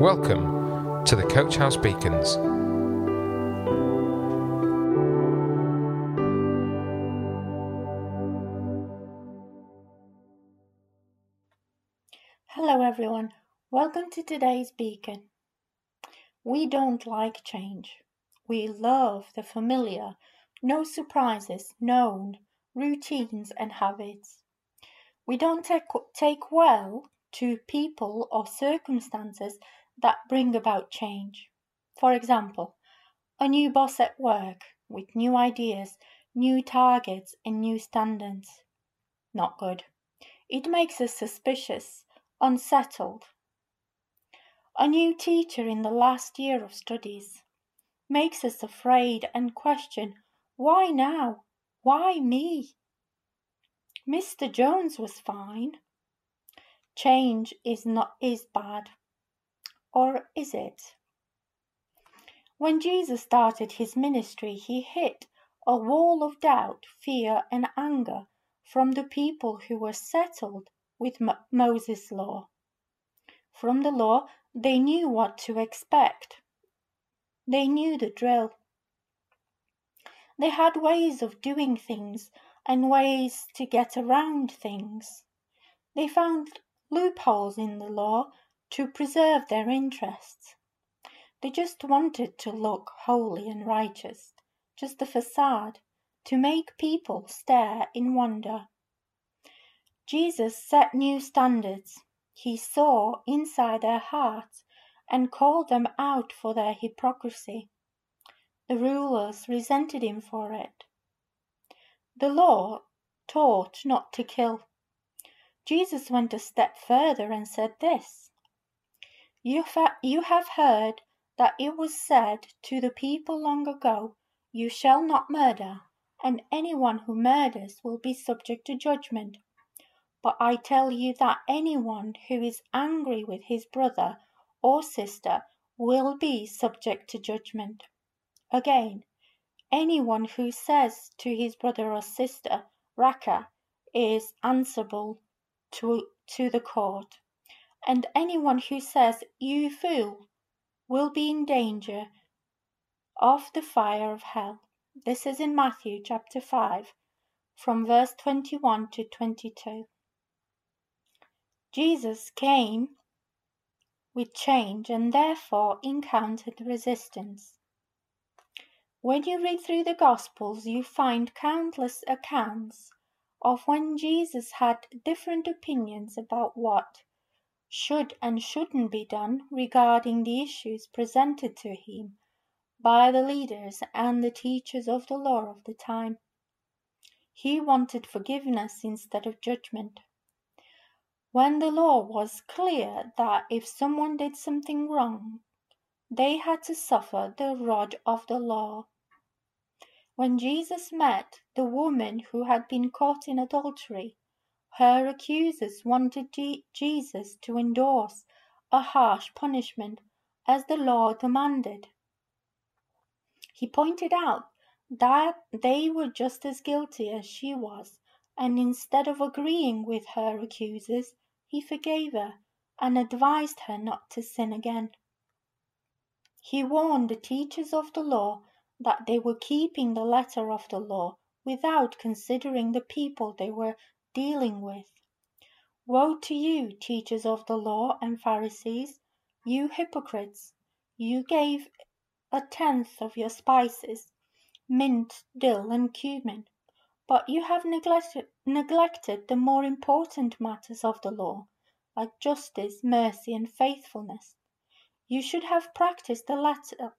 Welcome to the Coach House Beacons. Hello, everyone. Welcome to today's beacon. We don't like change. We love the familiar, no surprises, known routines and habits. We don't take, take well to people or circumstances that bring about change. For example, a new boss at work with new ideas, new targets, and new standards. Not good. It makes us suspicious, unsettled. A new teacher in the last year of studies makes us afraid and question why now? Why me? Mr. Jones was fine. Change is not is bad. Or is it? When Jesus started his ministry, he hit a wall of doubt, fear, and anger from the people who were settled with Mo- Moses' law. From the law, they knew what to expect. They knew the drill. They had ways of doing things and ways to get around things. They found loopholes in the law to preserve their interests. They just wanted to look holy and righteous, just a facade, to make people stare in wonder. Jesus set new standards. He saw inside their hearts and called them out for their hypocrisy. The rulers resented him for it. The law taught not to kill. Jesus went a step further and said this you, you have heard that it was said to the people long ago, You shall not murder, and anyone who murders will be subject to judgment. But I tell you that anyone who is angry with his brother or sister will be subject to judgment. Again, anyone who says to his brother or sister, Raca, is answerable to, to the court. And anyone who says, You fool, will be in danger of the fire of hell. This is in Matthew chapter 5, from verse 21 to 22. Jesus came with change and therefore encountered resistance. When you read through the Gospels, you find countless accounts of when Jesus had different opinions about what should and shouldn't be done regarding the issues presented to him by the leaders and the teachers of the law of the time. He wanted forgiveness instead of judgment. When the law was clear that if someone did something wrong, they had to suffer the rod of the law. When Jesus met the woman who had been caught in adultery, her accusers wanted Jesus to endorse a harsh punishment as the law demanded. He pointed out that they were just as guilty as she was, and instead of agreeing with her accusers, he forgave her and advised her not to sin again. He warned the teachers of the law that they were keeping the letter of the law without considering the people they were dealing with. Woe to you, teachers of the law and Pharisees, you hypocrites! You gave a tenth of your spices, mint, dill, and cumin, but you have neglected, neglected the more important matters of the law, like justice, mercy, and faithfulness. You should have practiced the latter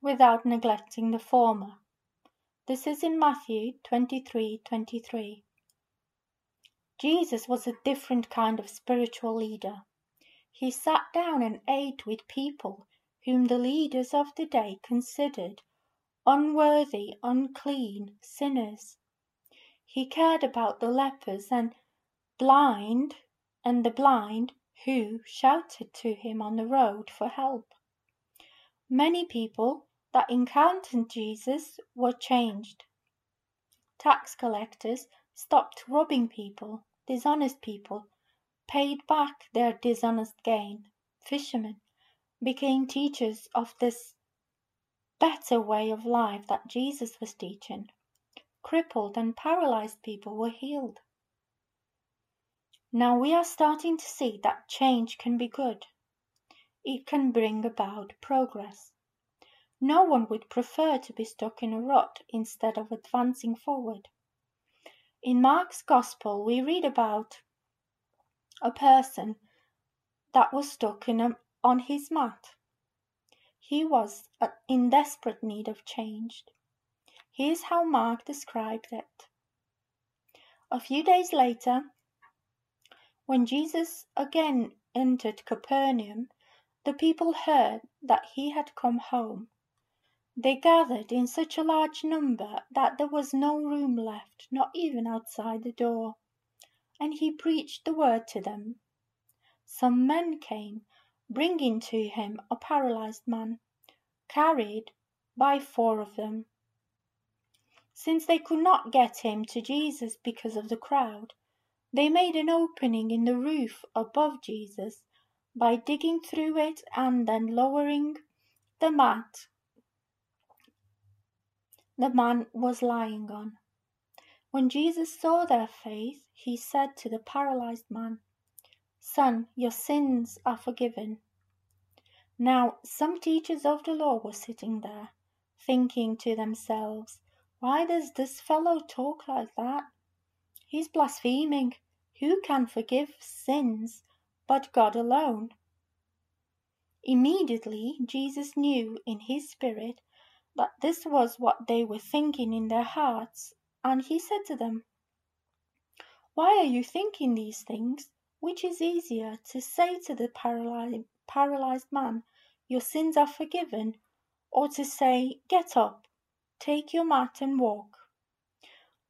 without neglecting the former. This is in Matthew 23 23. Jesus was a different kind of spiritual leader. He sat down and ate with people whom the leaders of the day considered unworthy, unclean, sinners. He cared about the lepers and blind and the blind who shouted to him on the road for help. Many people that encountered Jesus were changed. Tax collectors stopped robbing people, dishonest people paid back their dishonest gain. Fishermen became teachers of this better way of life that Jesus was teaching. Crippled and paralyzed people were healed. Now we are starting to see that change can be good. It can bring about progress. No one would prefer to be stuck in a rut instead of advancing forward. In Mark's Gospel, we read about a person that was stuck in a, on his mat. He was uh, in desperate need of change. Here's how Mark described it. A few days later, when Jesus again entered Capernaum, the people heard that he had come home. They gathered in such a large number that there was no room left, not even outside the door, and he preached the word to them. Some men came, bringing to him a paralyzed man, carried by four of them. Since they could not get him to Jesus because of the crowd, they made an opening in the roof above Jesus by digging through it and then lowering the mat the man was lying on. When Jesus saw their faith, he said to the paralyzed man, Son, your sins are forgiven. Now, some teachers of the law were sitting there, thinking to themselves, Why does this fellow talk like that? He's blaspheming. Who can forgive sins but God alone? Immediately, Jesus knew in his spirit that this was what they were thinking in their hearts, and he said to them, Why are you thinking these things? Which is easier to say to the paralyzed man, Your sins are forgiven, or to say, Get up, take your mat and walk?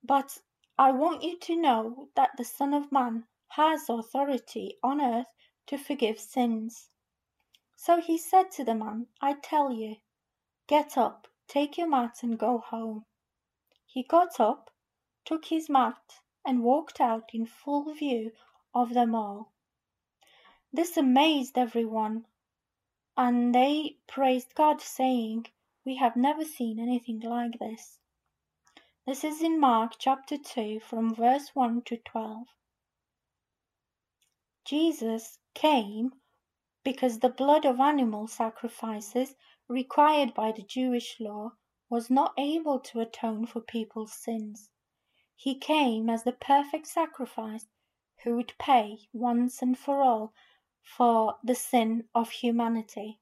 But I want you to know that the Son of Man has authority on earth to forgive sins. So he said to the man, I tell you, get up, take your mat and go home. He got up, took his mat, and walked out in full view of them all. This amazed everyone, and they praised God, saying, We have never seen anything like this. This is in Mark chapter 2, from verse 1 to 12. Jesus came because the blood of animal sacrifices required by the Jewish law was not able to atone for people's sins. He came as the perfect sacrifice who would pay once and for all for the sin of humanity.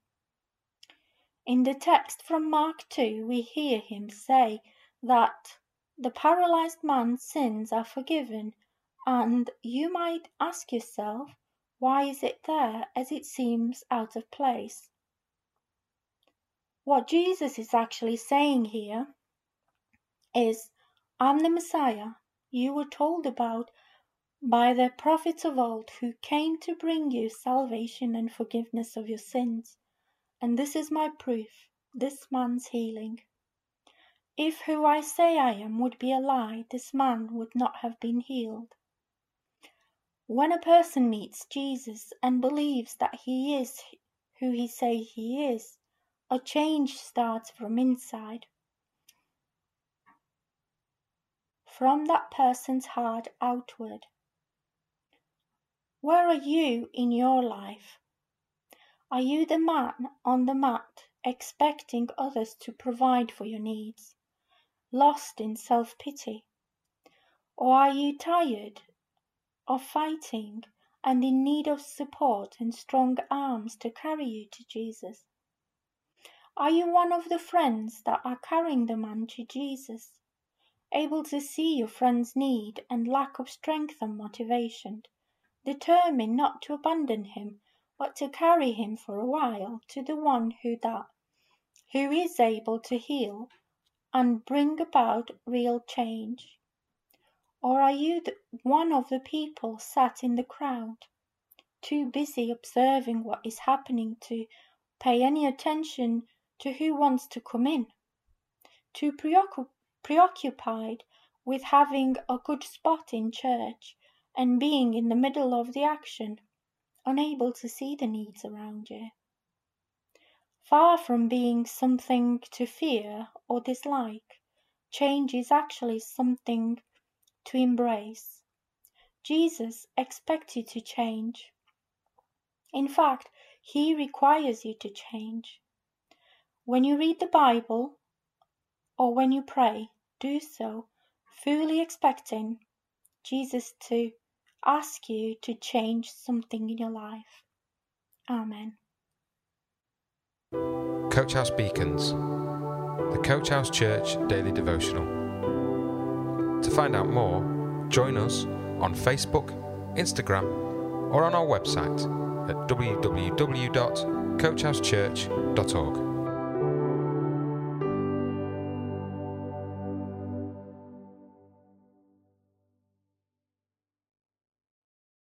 In the text from Mark 2, we hear him say that the paralyzed man's sins are forgiven, and you might ask yourself, why is it there as it seems out of place? What Jesus is actually saying here is, I'm the Messiah you were told about by the prophets of old who came to bring you salvation and forgiveness of your sins. And this is my proof this man's healing. If who I say I am would be a lie, this man would not have been healed. When a person meets Jesus and believes that he is who he says he is, a change starts from inside. From that person's heart outward. Where are you in your life? Are you the man on the mat expecting others to provide for your needs, lost in self pity? Or are you tired of fighting and in need of support and strong arms to carry you to Jesus? Are you one of the friends that are carrying the man to Jesus? Able to see your friend's need and lack of strength and motivation, determined not to abandon him, but to carry him for a while to the one who that who is able to heal and bring about real change? Or are you the, one of the people sat in the crowd, too busy observing what is happening to pay any attention to who wants to come in, too preoccupied with having a good spot in church and being in the middle of the action, unable to see the needs around you. Far from being something to fear or dislike, change is actually something to embrace. Jesus expects you to change. In fact, He requires you to change. When you read the Bible or when you pray, do so fully expecting Jesus to ask you to change something in your life. Amen. Coach House Beacons, the Coach House Church Daily Devotional. To find out more, join us on Facebook, Instagram, or on our website at www.coachhousechurch.org.